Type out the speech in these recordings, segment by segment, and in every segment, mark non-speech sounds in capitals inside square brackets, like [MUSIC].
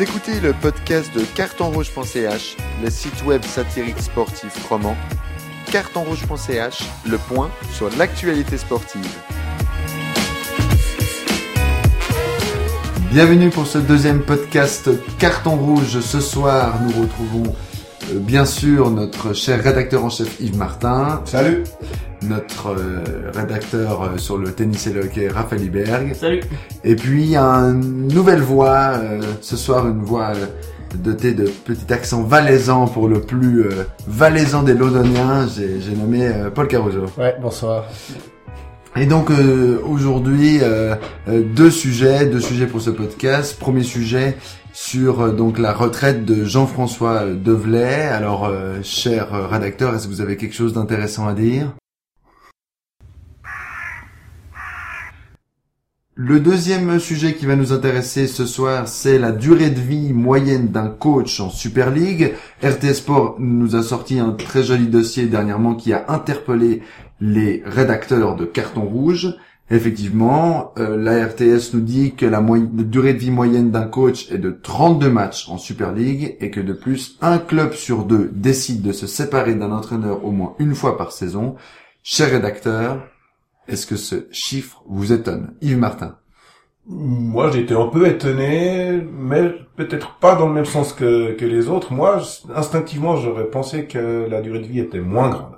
Vous écoutez le podcast de cartonrouge.ch, le site web satirique sportif roman. Cartonrouge.ch, le point sur l'actualité sportive. Bienvenue pour ce deuxième podcast Carton Rouge. Ce soir, nous retrouvons euh, bien sûr notre cher rédacteur en chef Yves Martin. Salut Notre euh, rédacteur euh, sur le tennis et le hockey Raphaël Iberg. Salut Et puis une nouvelle voix, euh, ce soir une voix euh, dotée de petit accent valaisan pour le plus euh, valaisan des Londoniens, j'ai j'ai nommé euh, Paul Caruso. Ouais, bonsoir. Et donc euh, aujourd'hui euh, euh, deux sujets, deux sujets pour ce podcast. Premier sujet sur euh, donc la retraite de Jean-François Develay. Alors euh, cher euh, rédacteur, est-ce que vous avez quelque chose d'intéressant à dire? Le deuxième sujet qui va nous intéresser ce soir, c'est la durée de vie moyenne d'un coach en Super League. RTS Sport nous a sorti un très joli dossier dernièrement qui a interpellé les rédacteurs de Carton Rouge. Effectivement, euh, la RTS nous dit que la, la durée de vie moyenne d'un coach est de 32 matchs en Super League et que de plus, un club sur deux décide de se séparer d'un entraîneur au moins une fois par saison. Cher rédacteur, est-ce que ce chiffre vous étonne Yves Martin? Moi, j'étais un peu étonné, mais peut-être pas dans le même sens que, que les autres. Moi, instinctivement, j'aurais pensé que la durée de vie était moins grande.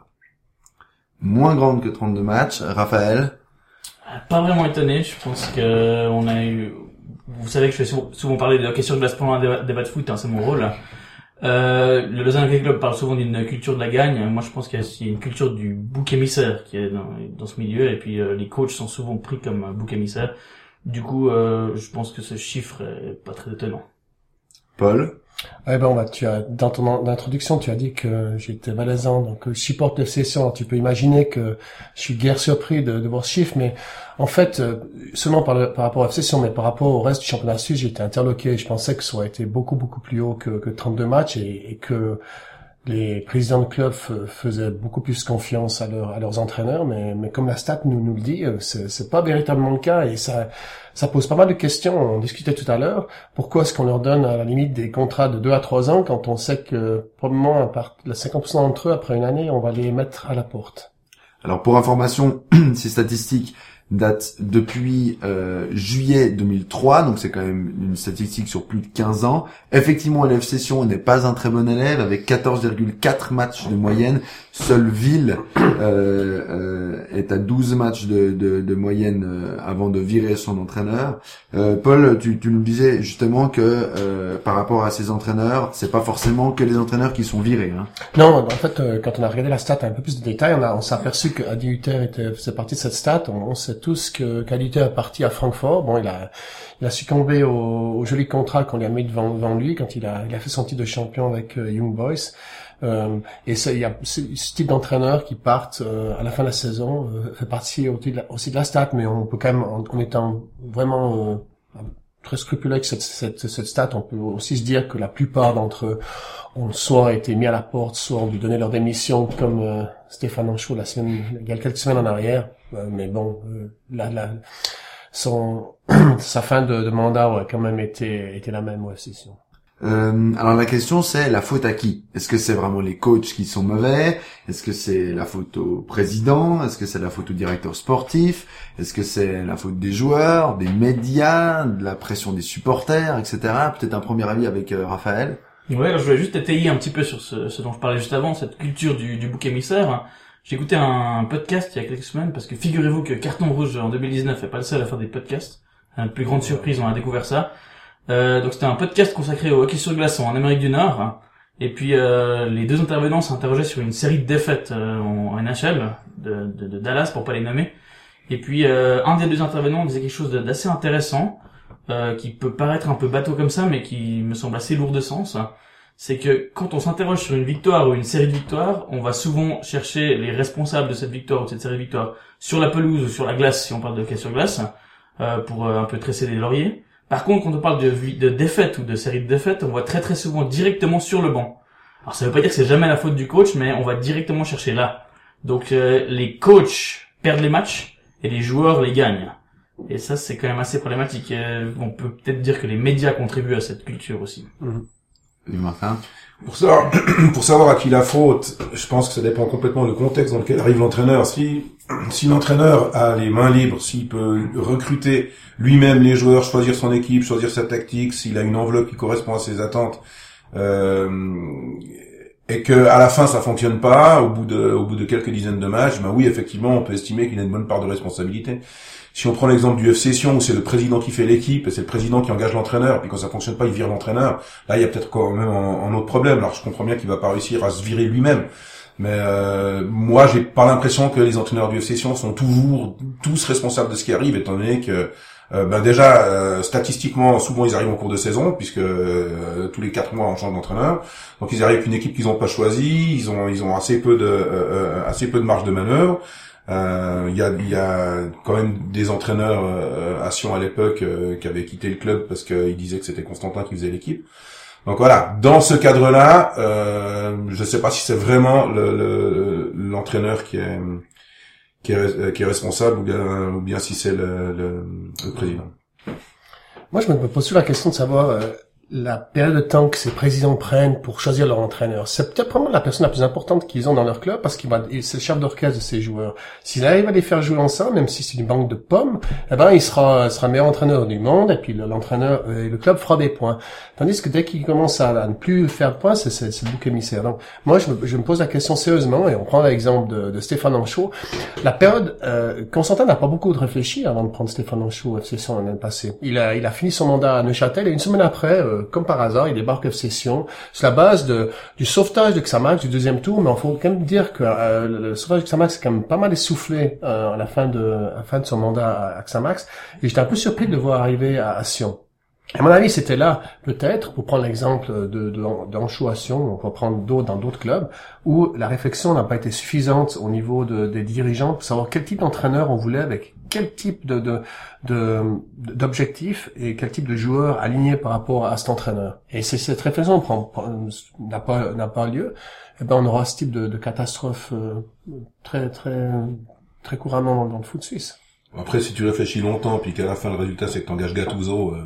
Moins grande que 32 matchs. Raphaël? Pas vraiment étonné, je pense que on a eu... Vous savez que je fais souvent, parler de hockey sur glace pendant un débat, débat de foot, hein, c'est mon rôle. Euh, le Lausanne Club parle souvent d'une culture de la gagne. Moi, je pense qu'il y a une culture du bouc émissaire qui est dans, ce milieu. Et puis, euh, les coachs sont souvent pris comme bouc émissaire. Du coup, euh, je pense que ce chiffre est pas très étonnant. Ouais, ben, on tu as, dans ton introduction, tu as dit que j'étais valaisan, donc euh, je supporte le session. Tu peux imaginer que je suis guère surpris de, de voir ce chiffre, mais en fait, euh, seulement par, par rapport à session, mais par rapport au reste du championnat suisse, j'étais interloqué. Je pensais que ça aurait été beaucoup, beaucoup plus haut que, que 32 matchs et, et que les présidents de club faisaient beaucoup plus confiance à, leur, à leurs entraîneurs, mais, comme la stat nous, le dit, euh, c'est pas véritablement le cas et ça, pose pas mal de questions. On discutait tout à l'heure. Pourquoi est-ce qu'on leur donne à la limite des contrats de 2 à 3 ans quand on sait que probablement à part les 50% d'entre eux, après une année, on va les mettre à la porte? Alors pour information, [CLEARS THROAT] ces statistiques datent depuis euh, juillet 2003, donc c'est quand même une statistique sur plus de 15 ans. Effectivement, l'élève Session n'est pas un très bon élève, avec 14,4 matchs de moyenne. Seule Ville euh, euh, est à 12 matchs de, de, de moyenne euh, avant de virer son entraîneur. Euh, Paul, tu, tu nous disais justement que euh, par rapport à ces entraîneurs, c'est pas forcément que les entraîneurs qui sont virés. Hein. Non, en fait, quand on a regardé la stat un peu plus de détails, on, s'est aperçu que Adi Hutter était, faisait partie de cette stat. On, sait tous que Hutter est parti à Francfort. Bon, il a, il a succombé au, au joli contrat qu'on lui a mis devant, devant lui quand il a, il a fait son titre de champion avec euh, Young Boys. Euh, et il y a ce, type d'entraîneurs qui partent euh, à la fin de la saison euh, fait partie aussi de, la, aussi de la stat, mais on peut quand même, en, en étant vraiment euh, très scrupuleux avec cette, cette, cette stat, on peut aussi se dire que la plupart d'entre eux ont soit été mis à la porte, soit ont dû donner leur démission, comme euh, Stéphane Anchot la semaine, il y a quelques semaines en arrière. Euh, mais bon, euh, la, la, son, [CLEARS THROAT] sa fin de, de mandat aurait quand même été, été la même, ouais, c'est sûr. Euh, alors la question c'est la faute à qui? Est-ce que c'est vraiment les coachs qui sont mauvais? Est-ce que c'est la faute au président? Est-ce que c'est la faute au directeur sportif? Est-ce que c'est la faute des joueurs, des médias, de la pression des supporters, etc. Peut-être un premier avis avec euh, Raphaël. Ouais, je voulais juste étayer un petit peu sur ce, dont je parlais juste avant, cette culture du, bouc émissaire. J'ai écouté un podcast il y a quelques semaines parce que figurez-vous que Carton Rouge en 2019 est pas le seul à faire des podcasts. La plus grande surprise, on a découvert ça. Euh, donc c'était un podcast consacré au hockey sur glace en Amérique du Nord. Et puis euh, les deux intervenants s'interrogeaient sur une série de défaites euh, en NHL de, de, de Dallas pour pas les nommer. Et puis un des deux intervenants disait quelque chose d'assez intéressant qui peut paraître un peu bateau comme ça, mais qui me semble assez lourd de sens. C'est que quand on s'interroge sur une victoire ou une série de victoires, on va souvent chercher les responsables de cette victoire ou de cette série de victoires sur la pelouse ou sur la glace, si on parle de hockey sur glace, euh, pour un peu tresser les lauriers. Par contre, quand on parle de, de défaite ou de série de défaites, on voit très très souvent directement sur le banc. Alors ça veut pas dire que c'est jamais la faute du coach, mais on va directement chercher là. Donc euh, les coachs perdent les matchs et les joueurs les gagnent. Et ça, c'est quand même assez problématique. Euh, on peut peut-être dire que les médias contribuent à cette culture aussi. Pour savoir, [CLEARS THROAT] pour savoir à qui la faute, je pense que ça dépend complètement du contexte dans lequel arrive l'entraîneur. Si, si l'entraîneur a les mains libres, s'il peut recruter lui-même les joueurs, choisir son équipe, choisir sa tactique, s'il a une enveloppe qui correspond à ses attentes, euh, et que à la fin ça fonctionne pas, au bout de, au bout de quelques dizaines de matchs, ben oui, effectivement, on peut estimer qu'il a une bonne part de responsabilité. Si on prend l'exemple du FC Sion où c'est le président qui fait l'équipe et c'est le président qui engage l'entraîneur, puis quand ça fonctionne pas, il vire l'entraîneur. Là, il y a peut-être quand même un, autre problème. Alors, je comprends bien qu'il va pas réussir à se virer lui-même. Mais euh, moi, j'ai pas l'impression que les entraîneurs du FC Sion sont toujours tous responsables de ce qui arrive, étant donné que euh, ben déjà euh, statistiquement, souvent ils arrivent en cours de saison, puisque euh, tous les quatre mois on change d'entraîneur. Donc ils arrivent avec une équipe qu'ils n'ont pas choisie, ils ont ils ont assez peu de euh, assez peu de marge de manœuvre. Il y, a, y a quand même des entraîneurs à Sion à l'époque qui avaient quitté le club parce qu'ils disaient que c'était Constantin qui faisait l'équipe. Donc voilà, dans ce cadre-là, euh, je ne sais pas si c'est vraiment l'entraîneur le, qui est qui est, qui est responsable ou bien, si c'est le, le, le, président. Moi, je me pose la question de savoir euh, la période de temps que ces présidents prennent pour choisir leur entraîneur. C'est peut-être vraiment la personne la plus importante qu'ils ont dans leur club parce qu'il va, c'est le chef d'orchestre de ces joueurs. S'il arrive à les faire jouer ensemble, même si c'est une banque de pommes, eh ben, il sera, sera le meilleur entraîneur du monde et puis l'entraîneur, euh, le club fera des points. Tandis que dès qu'il commence à, ne plus faire de points, c'est, c'est, c'est le bouc émissaire. Donc, moi, je me, je me pose la question sérieusement et on prend l'exemple de, de Stéphane Anchaud. La période, euh, Constantin n'a pas beaucoup de réfléchi avant de prendre Stéphane Anchaud au FC l'année passée. Il a, il a fini son mandat à Neuchâtel et une semaine après, euh, comme par hasard, il débarque FC Sion sur la base de, du sauvetage de Xamax du deuxième tour, mais il faut quand même dire que euh, le sauvetage de Xamax est quand même pas mal essoufflé euh, à la fin de à la fin de son mandat à, Xamax, et j'étais un peu surpris de le voir arriver à, à Sion. À mon avis, c'était là, peut-être, pour prendre l'exemple de, de, on peut prendre d'autres dans d'autres clubs, où la réflexion n'a pas été suffisante au niveau de, des dirigeants pour savoir quel type d'entraîneur on voulait avec quel type de, de, d'objectifs et quel type de joueur aligné par rapport à cet entraîneur. Et si cette réflexion n'a pas n'a pas lieu, eh ben on aura ce type de, de catastrophe euh, très très très couramment dans, le foot suisse. Après, si tu réfléchis longtemps, puis qu'à la fin le résultat c'est que t'engages Gattuso, euh,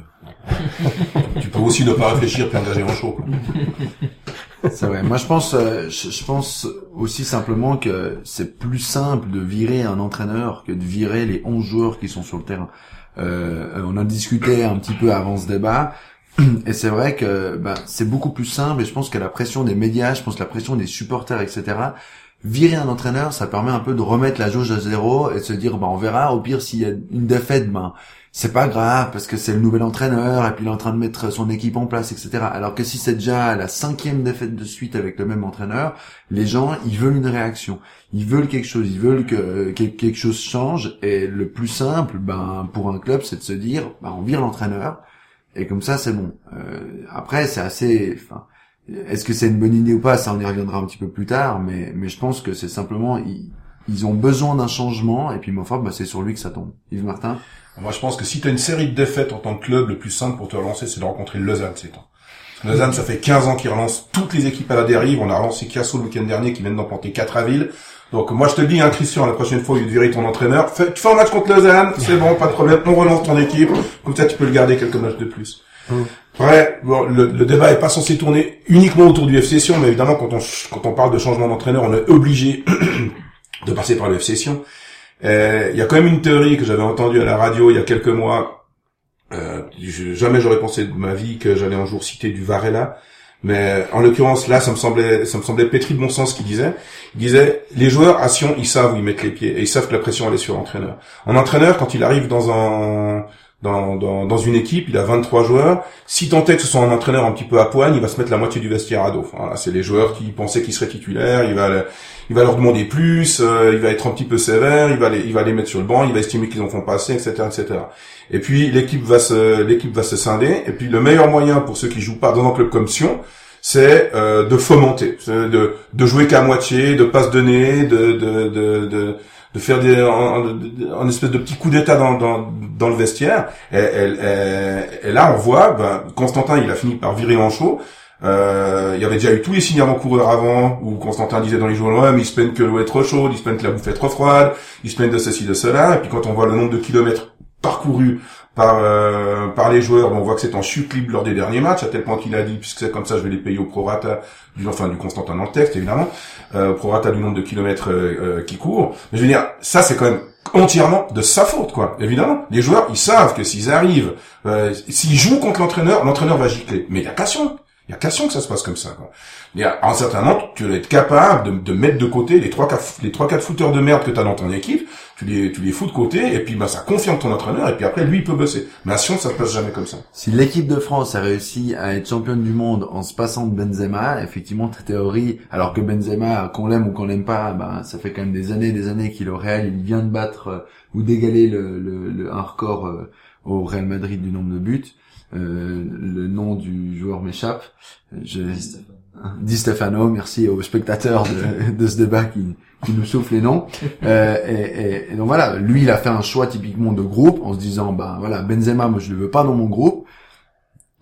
[LAUGHS] tu peux aussi ne pas réfléchir puis engager en. C'est vrai. Moi, je pense, euh, je, pense aussi simplement que c'est plus simple de virer un entraîneur que de virer les 11 joueurs qui sont sur le terrain. Euh, on en discutait un petit peu avant ce débat. Et c'est vrai que ben, c'est beaucoup plus simple et je pense que la pression des médias, je pense que la pression des supporters, etc. Virer un entraîneur, ça permet un peu de remettre la jauge à zéro et de se dire, ben, on verra. Au pire, s'il y a une défaite, ben, c'est pas grave parce que c'est le nouvel entraîneur et puis il est en train de mettre son équipe en place, etc. Alors que si c'est déjà la cinquième défaite de suite avec le même entraîneur, les gens ils veulent une réaction, ils veulent quelque chose, ils veulent que quelque chose change et le plus simple, ben pour un club, c'est de se dire, ben, on vire l'entraîneur et comme ça c'est bon. Euh, après c'est assez, enfin, est-ce que c'est une bonne idée ou pas Ça on y reviendra un petit peu plus tard, mais mais je pense que c'est simplement ils, ils ont besoin d'un changement et puis enfin ben, c'est sur lui que ça tombe. Yves Martin? Moi, je pense que si tu as une série de défaites en tant que club, le plus simple pour te relancer, c'est de rencontrer Lausanne ces temps. Lausanne, ça fait 15 ans qu'il relance toutes les équipes à la dérive. On a relancé Kiasso le week-end dernier qui vient d'emporter 4 à Ville. Donc moi je te dis, hein, Christian, la prochaine fois, il virer ton entraîneur, fais, tu fais un match contre Lausanne, c'est bon, pas de problème, on relance ton équipe, comme ça tu peux le garder quelques matchs de plus. Ouais, bon, le, le, débat est pas censé tourner uniquement autour du FC Sion, mais évidemment quand on quand on parle de changement d'entraîneur, on est obligé [CLEARS THROAT] de passer par le FC Sion. Euh, il y a quand même une théorie que j'avais entendue à la radio il y a quelques mois. Euh, jamais j'aurais pensé de ma vie que j'allais un jour citer du Varela. Mais en l'occurrence, là, ça me semblait, ça me semblait pétri de bon sens qu'il disait. Il disait, les joueurs à Sion, ils savent où ils mettent les pieds et ils savent que la pression elle est sur l'entraîneur. Un entraîneur, quand il arrive dans un, dans, dans, dans, une équipe, il a 23 joueurs. Si tant est que ce soit un entraîneur un petit peu à poigne, il va se mettre la moitié du vestiaire à dos. Voilà, c'est les joueurs qui pensaient qu'ils seraient titulaires. Il va, il va leur demander plus. Euh, il va être un petit peu sévère. Il va les, il va les mettre sur le banc. Il va estimer qu'ils en font pas assez, etc., etc. Et puis l'équipe va se, l'équipe va se scinder. Et puis le meilleur moyen pour ceux qui jouent pas dans un club comme Sion, c'est euh, de fomenter, de, de jouer qu'à moitié, de pas se donner, de, de, de, de de faire des un, espèce de petit coup d'état dans, dans, dans, le vestiaire. Et, et, et, là, on voit, ben, Constantin, il a fini par virer en chaud. Euh, il y avait déjà eu tous les signes avant-coureurs avant, où Constantin disait dans les journaux, ouais, mais ils se que l'eau est trop chaude, ils se que la bouffe est trop froide, ils se plaignent de ceci, de cela. Et puis quand on voit le nombre de kilomètres parcouru par euh, par les joueurs. On voit que c'est en chute libre lors des derniers matchs, à tel point qu'il a dit, puisque c'est comme ça, je vais les payer au prorata du enfin du Constantin dans le texte évidemment, euh, prorata du nombre de kilomètres euh, euh, qui courent. Mais je veux dire, ça c'est quand même entièrement de sa faute, quoi. Évidemment, les joueurs, ils savent que s'ils arrivent, euh, s'ils jouent contre l'entraîneur, l'entraîneur va gicler. Mais il y a question. Il y a question que ça se passe comme ça. Quoi. Il y a, un certain moment, tu dois être capable de, de mettre de côté les trois quatre les trois quatre footeurs de merde que tu as dans ton équipe. Tu les tu les fous de côté et puis bah ça confirme ton entraîneur et puis après lui il peut bosser. Mais à Sion ça se passe jamais comme ça. Si l'équipe de France a réussi à être championne du monde en se passant de Benzema, effectivement ta théorie, alors que Benzema, qu'on l'aime ou qu'on l'aime pas, ben ça fait quand même des années, des années qu'il au Real, il vient de battre euh, ou d'égaler le, le, le- un record euh, au Real Madrid du nombre de buts. Euh, le nom du joueur m'échappe. Je... Di Stefano, merci aux spectateurs de, [LAUGHS] de ce débat qui, qui nous souffle les noms. Euh, et, et- et donc voilà, lui il a fait un choix typiquement de groupe en se disant ben voilà Benzema moi je le veux pas dans mon groupe.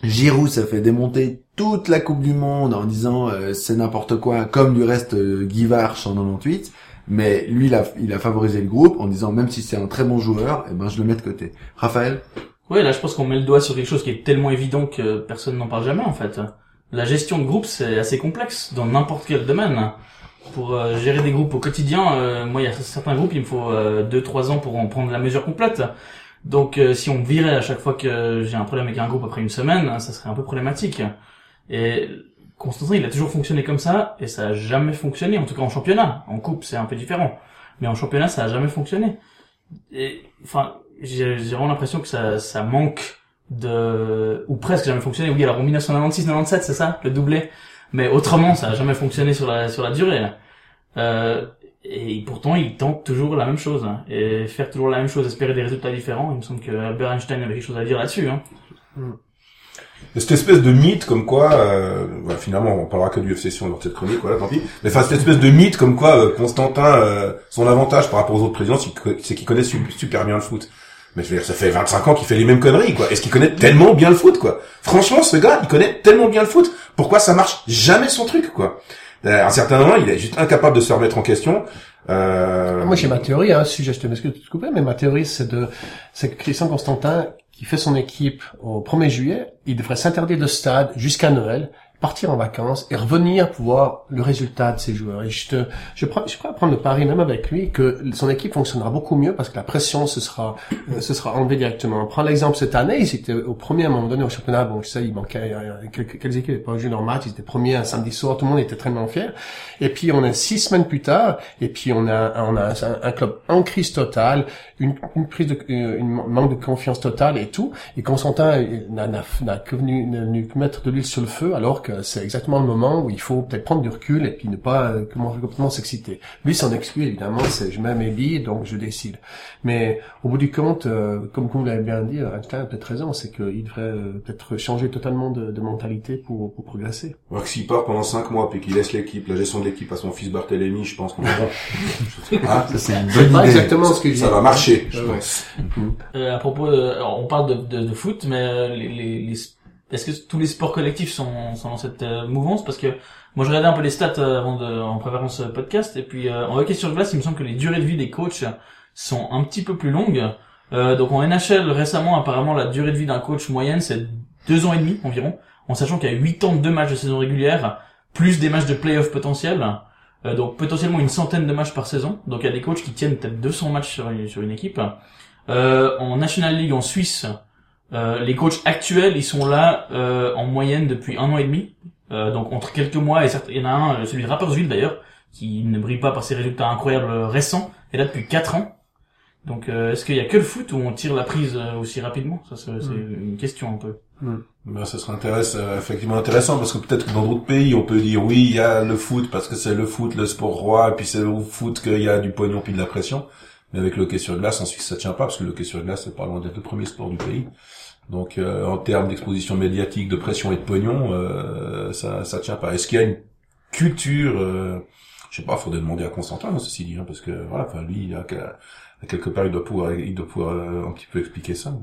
Giroud ça fait démonter toute la Coupe du Monde en disant euh, c'est n'importe quoi comme du reste euh, Guy Varch en 98. Mais lui il a, il a favorisé le groupe en disant même si c'est un très bon joueur, et ben je le mets de côté. Raphaël? Ouais, là, je pense qu'on met le doigt sur quelque chose qui est tellement évident que personne n'en parle jamais, en fait. La gestion de groupe, c'est assez complexe dans n'importe quel domaine. Pour euh, gérer des groupes au quotidien, euh, moi, il y a certains groupes, il me faut euh, deux, trois ans pour en prendre la mesure complète. Donc, euh, si on me virait à chaque fois que j'ai un problème avec un groupe après une semaine, ça serait un peu problématique. Et Constantin, il a toujours fonctionné comme ça, et ça a jamais fonctionné, en tout cas en championnat. En coupe, c'est un peu différent. Mais en championnat, ça a jamais fonctionné. Et, enfin, j'ai vraiment l'impression que ça, ça manque de, ou presque jamais fonctionné. Oui, alors en 1996-97, c'est ça, le doublé. Mais autrement, ça a jamais fonctionné sur la, sur la durée. Euh, et pourtant, ils tentent toujours la même chose. hein. Et faire toujours la même chose, espérer des résultats différents. Il me semble que Albert Einstein avait quelque chose à dire là-dessus. Hein. Et cette espèce de mythe comme quoi, euh, voilà, finalement on parlera que du si on leur cette chronique, voilà, tant pis. Mais enfin cette espèce de mythe comme quoi euh, Constantin, euh, son avantage par rapport aux autres présidents, c'est qu'il- connaît su- super bien le foot. Mais je veux dire, ça fait 25 ans qu'il fait les mêmes conneries, quoi. Est-ce qu'il connaît tellement bien le foot, quoi? Franchement, ce gars, il connaît tellement bien le foot. Pourquoi ça marche jamais son truc, quoi? Euh, À un certain moment, il est juste incapable de se remettre en question. Euh... Moi, j'ai ma théorie, hein, si je te m'excuse de te couper, mais ma théorie, c'est de, c'est que Christian Constantin, qui fait son équipe au 1er juillet, il devrait s'interdire de stade jusqu'à Noël, partir en vacances et revenir pour voir le résultat de ses joueurs. Et je te, je prends, je prends à prendre le pari même avec lui que son équipe fonctionnera beaucoup mieux parce que la pression se sera, euh, se sera enlevée directement. On prend l'exemple cette année, ils étaient au premier à un moment donné au championnat, bon, je sais, il manquait, euh, quelques, quelques équipes n'avaient pas joué leur match, ils étaient premiers un samedi soir, tout le monde était très fier. Et puis on est six semaines plus tard, et puis on a, on a un, club en crise totale, une, une prise de, euh, une manque de confiance totale et tout. Et Constantin n'a, que venu, venu mettre de l'huile sur le feu, alors que c'est exactement le moment où il faut peut-être prendre du recul et puis ne pas euh, complètement s'exciter. Lui, son exclu, évidemment, c'est je mets mes billes, donc je décide. Mais au bout du compte, euh, comme vous l'avez bien dit, Einstein a peut-être raison, c'est qu'il devrait euh, peut-être changer totalement de, de mentalité pour, pour progresser. Alors que s'il part pendant 5 mois puis qu'il laisse l'équipe, la gestion de l'équipe à son fils Barthélémy, je pense qu'on bon. Ah, [LAUGHS] Ça c'est une C'est bonne pas idée. exactement ce que je ça va marcher, je ouais. pense. Euh, à propos, de- alors, on parle de, de, de foot, mais euh, les, les, les- est-ce que tous les sports collectifs sont, sont dans cette euh, mouvance? Parce que moi, je regardais un peu les stats euh, avant de, en préparant ce podcast, et puis euh, en hockey sur glace, il me semble que les durées de vie des coachs sont un petit peu plus longues. Euh, donc en NHL récemment, apparemment, la durée de vie d'un coach moyenne, c'est deux ans et demi environ, en sachant qu'il y a huit ans de deux matchs de saison régulière, plus des matchs de playoff potentiels. Euh, donc potentiellement une centaine de matchs par saison. Donc il y a des coachs qui tiennent peut-être 200 matchs sur une, sur une équipe. En National League en Suisse, euh, les coachs actuels, ils sont là euh, en moyenne depuis un an et demi. Euh, donc entre quelques mois et certes, il y en a un, euh, celui de Rapperswil d'ailleurs, qui ne brille pas par ses résultats incroyables euh, récents, et là depuis quatre ans. Donc euh, est-ce qu'il y a que le foot où on tire la prise euh, aussi rapidement? Ça c'est c'est une question un peu. Ben, ça serait intéressant, euh, effectivement intéressant parce que peut-être que dans d'autres pays on peut dire oui il y a le foot parce que c'est le foot le sport roi et puis c'est au foot qu'il y a du pognon puis de la pression mais avec le hockey sur glace en Suisse ça tient pas parce que le hockey sur glace c'est pas loin d'être le premier sport du pays donc euh, en termes d'exposition médiatique de pression et de pognon euh, ça ça tient pas est-ce qu'il y a une culture euh, je sais pas faudrait demander à Constantin hein, ceci dit hein, parce que voilà enfin lui il à quelque part il doit pouvoir il doit pouvoir euh, un petit peu expliquer ça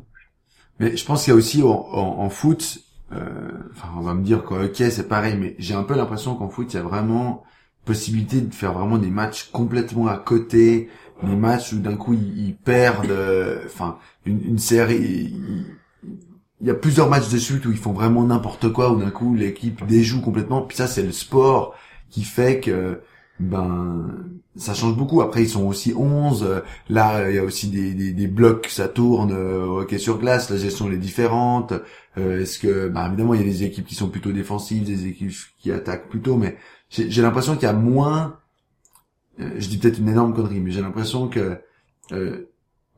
Mais je pense qu'il y a aussi en, en- en foot, euh, enfin on va me dire que ok c'est pareil, mais j'ai un peu l'impression qu'en foot il y a vraiment possibilité de faire vraiment des matchs complètement à côté les matchs où d'un coup ils, ils perdent, euh, enfin une, une série. ils- il y a plusieurs matchs de suite où ils font vraiment n'importe quoi, où d'un coup l'équipe déjoue complètement. Puis ça, c'est le sport qui fait que ben ça change beaucoup. Après, ils sont aussi 11. euh, Là, il y a aussi des, des, des blocs, ça tourne euh, au hockey sur glace. La gestion est différente. Euh, Est-ce que, ben, évidemment, il y a des équipes qui sont plutôt défensives, des équipes qui attaquent plutôt, mais j'ai j'ai l'impression qu'il y a moins. euh, je dis peut-être une énorme connerie, mais j'ai l'impression que euh,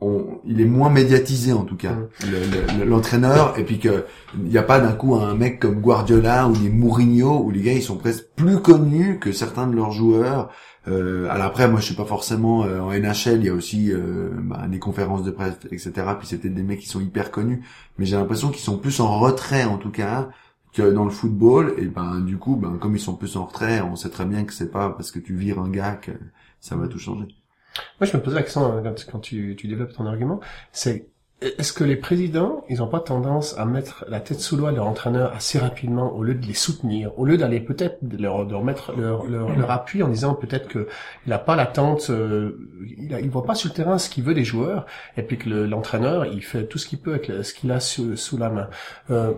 on, il est moins médiatisé en tout cas, Mm. le- le- l'entraîneur, et puis que il n'y a pas d'un coup un mec comme Guardiola ou des Mourinho où les gars ils sont presque plus connus que certains de leurs joueurs. Euh, alors après, moi je suis pas forcément euh, en NHL, il y a aussi euh, bah, des conférences de presse, etc. Puis c'est peut-être des mecs qui sont hyper connus, mais j'ai l'impression qu'ils sont plus en retrait en tout cas que dans le football. Et ben du coup, ben comme ils sont plus en retrait, on sait très bien que c'est pas parce que tu vires un gars que ça va tout changer. Moi, je me posais la question euh, quand, tu, tu développes ton argument, c'est est-ce que les présidents, ils n'ont pas tendance à mettre la tête sous l'eau à leur entraîneur assez rapidement au lieu de les soutenir, au lieu d'aller peut-être leur, de remettre leur, leur, leur appui en disant peut-être que il n'a pas l'attente, euh, il, a- il voit pas sur le terrain ce qu'il veut des joueurs, et puis que le- l'entraîneur, il fait tout ce qu'il peut avec ce qu'il a sous, sous la main. Euh,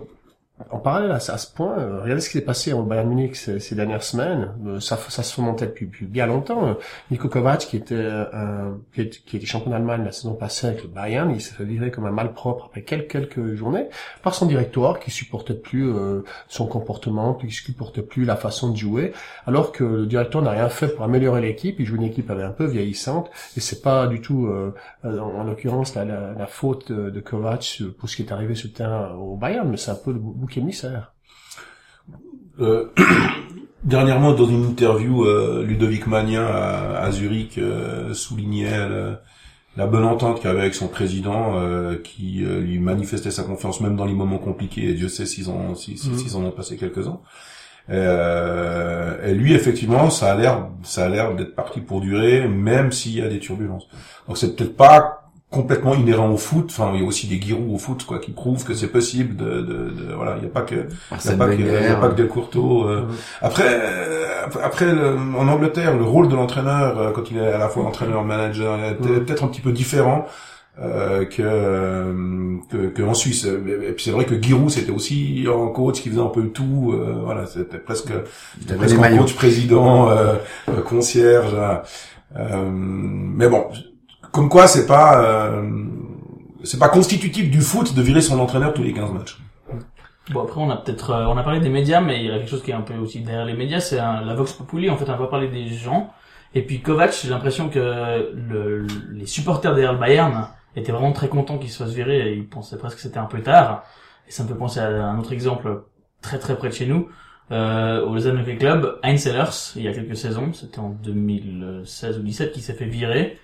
en parallèle à, à ce point, euh, regardez ce qui s'est passé au Bayern Munich ces, ces dernières semaines. Euh, ça, ça se remontait depuis, depuis bien longtemps. Euh, Niko Kovac, qui était un, qui, est- qui était champion d'Allemagne la saison passée avec le Bayern, il s'est fait virer comme un malpropre après quelques, quelques journées par son directoire qui supportait plus euh, son comportement, qui supportait plus la façon de jouer, alors que le directeur n'a rien fait pour améliorer l'équipe. Il joue une équipe un peu vieillissante et c'est pas du tout, euh, euh, en, en l'occurrence, la, la, la faute de, Kovac pour ce qui est arrivé sur le terrain au Bayern, mais c'est un peu bouc émissaire. Euh, [CLEARS THROAT] dernièrement, dans une interview, euh, Ludovic Magnin à, à Zurich euh, soulignait la, la bonne entente qu'il avait avec son président, euh, qui euh, lui manifestait sa confiance même dans les moments compliqués. Et Dieu sait s'ils en, en ont passé quelques-uns. Euh, et lui, effectivement, ça a l'air, ça a l'air d'être parti pour durer, même s'il y a des turbulences. Donc c'est peut-être pas complètement inhérent au foot. Enfin, il y a aussi des guirous au foot, quoi, qui prouvent que c'est possible de, de, de- voilà, il n'y a pas que, il y a pas que, il y a pas que Del Courto. euh. Après, euh, après- le- en Angleterre, le rôle de l'entraîneur, euh, quand il est à la fois entraîneur-manager, est Mhm. peut-être un petit peu différent. Euh, que, euh, que que en Suisse et puis c'est vrai que Giroud c'était aussi un coach qui faisait un peu tout euh, voilà c'était presque avait presque coach président euh, euh, concierge euh, mais bon comme quoi c'est pas euh, c'est pas constitutif du foot de virer son entraîneur tous les 15 matchs. Bon après on a peut-être euh, on a parlé des médias mais il y a quelque chose qui est un peu aussi derrière les médias c'est la vox populi en fait on va parler des gens. Et puis Kovac j'ai l'impression que le, les supporters derrière le Bayern étaient vraiment très contents qu'il se fasse virer et ils pensaient presque que c'était un peu tard. Et ça me fait penser à un autre exemple très très près de chez nous euh, au Lausanne Club Heinz Sellers il y a quelques saisons c'était en 2016 ou 17 qui s'est fait virer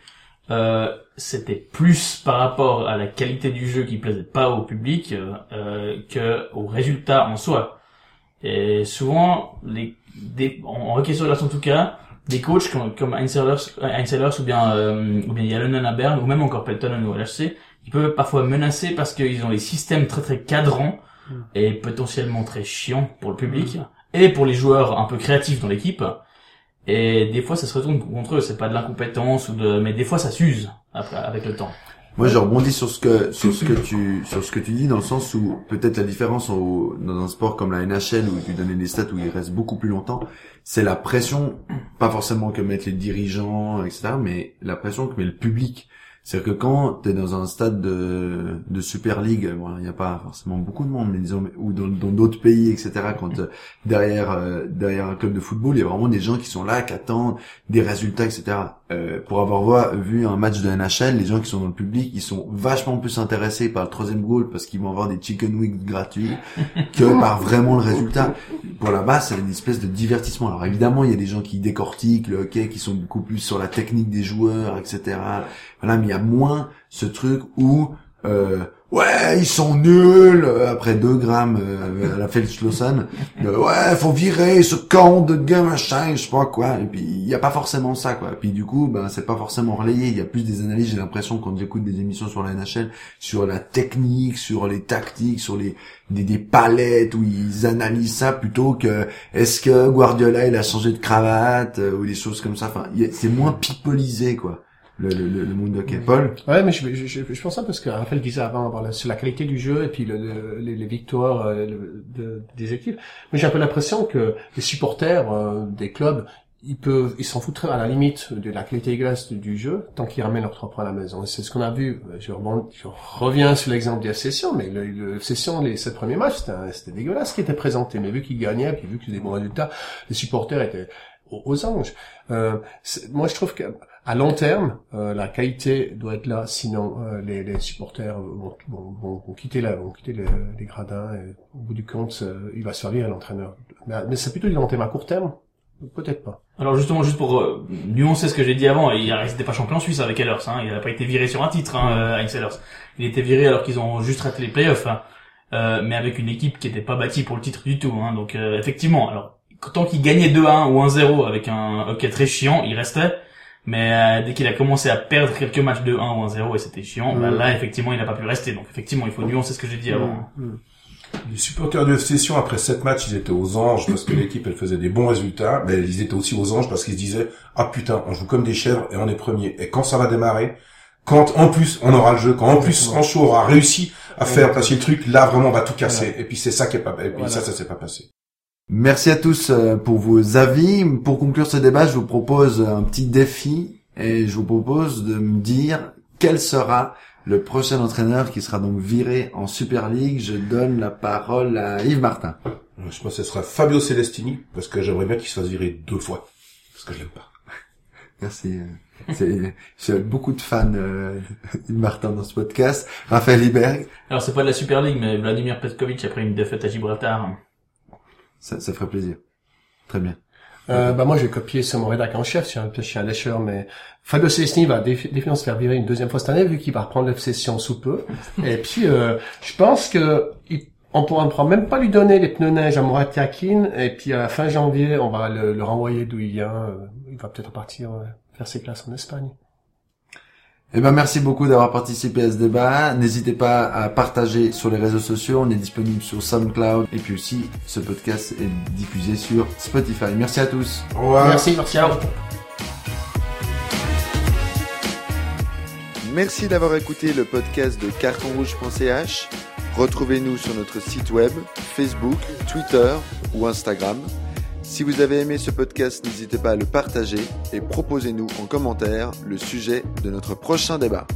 euh, c'était plus par rapport à la qualité du jeu qui plaisait pas au public euh, euh, que au résultat en soi. Et souvent, les, des, en, hockey sur glace en tout cas, des coachs comme, comme Heinz Sellers, Heinz Sellers ou bien euh, ou bien Jalonen à Berne ou même encore Peltonen au LHC, ils peuvent parfois menacer parce qu'ils ont des systèmes très très cadrants Mm. et potentiellement très chiants pour le public et pour les joueurs un peu créatifs dans l'équipe. Et des fois, ça se retourne contre eux. C'est pas de l'incompétence ou de, mais des fois, ça s'use après, avec le temps. Moi, je rebondis sur ce que sur ce que tu sur ce que tu dis dans le sens où peut-être la différence au- dans un sport comme la NHL où tu donnais des stats où il reste beaucoup plus longtemps, c'est la pression, pas forcément que mettent les dirigeants, etc., mais la pression que met le public. C'est-à-dire que quand tu es dans un stade de, de Super League, bon, il n'y a pas forcément beaucoup de monde, mais disons, ou dans dans d'autres pays, etc., quand euh, derrière euh, derrière un club de football, il y a vraiment des gens qui sont là, qui attendent des résultats, etc. Euh, pour avoir voi- vu un match de NHL, les gens qui sont dans le public, ils sont vachement plus intéressés par le troisième goal parce qu'ils vont avoir des chicken wings gratuits [LAUGHS] que par vraiment le résultat. Pour là-bas, c'est une espèce de divertissement. Alors évidemment, il y a des gens qui décortiquent le hockey, qui sont beaucoup plus sur la technique des joueurs, etc. Voilà, mais il y a moins ce truc où euh, ouais, ils sont nuls euh, après 2 grammes euh, à la Feldschlossen. Euh, ouais, faut virer ce con de gars machin, je sais pas quoi. Et puis il y a pas forcément ça quoi. Puis du coup, ben c'est pas forcément relayé. Il y a plus des analyses. J'ai l'impression quand j'écoute des émissions sur la NHL, sur la technique, sur les tactiques, sur les des, des palettes où ils analysent ça plutôt que est-ce que Guardiola il a changé de cravate euh, ou des choses comme ça. Enfin, c'est moins pipolisé quoi. Le, le, le, monde hockey. Paul Ouais, mais je, je, je, je pense ça parce que Raphaël disait avant, voilà, sur la qualité du jeu et puis le, le- les, les victoires euh, de- des équipes. Mais j'ai un peu l'impression que les supporters euh, des clubs, ils peuvent, ils s'en foutent à la limite de la qualité dégueulasse du, jeu tant qu'ils ramènent leurs trois points à la maison. Et c'est ce qu'on a vu. Je, reviens sur l'exemple des sessions, mais le, le session, les sept premiers matchs, c'était dégueulasse ce qui était présenté. Mais vu qu'ils gagnaient, puis vu que c'était des bons résultats, les supporters étaient aux, aux anges. Euh, moi, je trouve que à long terme, euh, la qualité doit être là, sinon euh, les, les supporters vont, vont, vont, quitter la, vont quitter le- les gradins. Et au bout du compte, euh, il va servir à l'entraîneur. Mais, mais c'est plutôt du long terme. À court terme, peut-être pas. Alors justement, juste pour euh, nuancer ce que j'ai dit avant, il n'était pas champion suisse avec Ehlers, hein, il n'a pas été viré sur un titre, hein, Heinz Ehlers. Il était viré alors qu'ils ont juste raté les playoffs, hein, euh, mais avec une équipe qui n'était pas bâtie pour le titre du tout. Hein, donc euh, effectivement, alors tant qu'il gagnait 2-1 ou 1-0 avec un hockey très chiant, il restait. Mais euh, dès qu'il a commencé à perdre quelques matchs de 1 ou 1-0 et c'était chiant, bah Mm. là effectivement il n'a pas pu rester. Donc effectivement il faut nuancer ce que j'ai dit avant. Mm. Les supporters de Session, après sept matchs, ils étaient aux anges parce que [COUGHS] l'équipe, elle faisait des bons résultats. Mais ils étaient aussi aux anges parce qu'ils se disaient, ah putain, on joue comme des chèvres et on est premier. Et quand ça va démarrer, quand en plus on aura le jeu, quand en plus. Sancho aura réussi à faire passer le truc, là vraiment on va tout casser. Voilà. Et puis c'est ça qui est pas, et puis Voilà. ça, ça s'est pas passé. Merci à tous euh, pour vos avis. Pour conclure ce débat, je vous propose un petit défi et je vous propose de me dire quel sera le prochain entraîneur qui sera donc viré en Super League. Je donne la parole à Yves Martin. Je pense que ce sera Fabio Celestini parce que j'aimerais bien qu'il se fasse virer deux fois. Parce que je l'aime pas. [LAUGHS] Merci. euh, C'est, j'ai beaucoup de fans euh, [LAUGHS] Yves Martin dans ce podcast. Raphaël Iberg, Alors c'est pas de la Super League, mais Vladimir Petkovic après une défaite à Gibraltar. Ça, ça ferait plaisir. Très bien. Euh, bah moi, je vais copier sur mon rédacteur en chef, je suis un, je suis un lécheur, mais Fabio Celestini va défi- définitivement se faire virer une deuxième fois cette année, vu qu'il va reprendre l'obsession sous peu. [LAUGHS] Et puis, euh, je pense que il- on pourra, on pourra même pas lui donner les pneus neige à Murat Yakin, et puis à la fin janvier, on va le, le renvoyer d'où il vient. euh, il va peut-être partir euh, faire ses classes en Espagne. Eh ben, merci beaucoup d'avoir participé à ce débat. N'hésitez pas à partager sur les réseaux sociaux. On est disponible sur SoundCloud. Et puis aussi, ce podcast est diffusé sur Spotify. Merci à tous. Au revoir. Merci, merci. Ciao. Merci d'avoir écouté le podcast de cartonrouge.ch. Retrouvez-nous sur notre site web, Facebook, Twitter ou Instagram. Si vous avez aimé ce podcast, n'hésitez pas à le partager et proposez-nous en commentaire le sujet de notre prochain débat.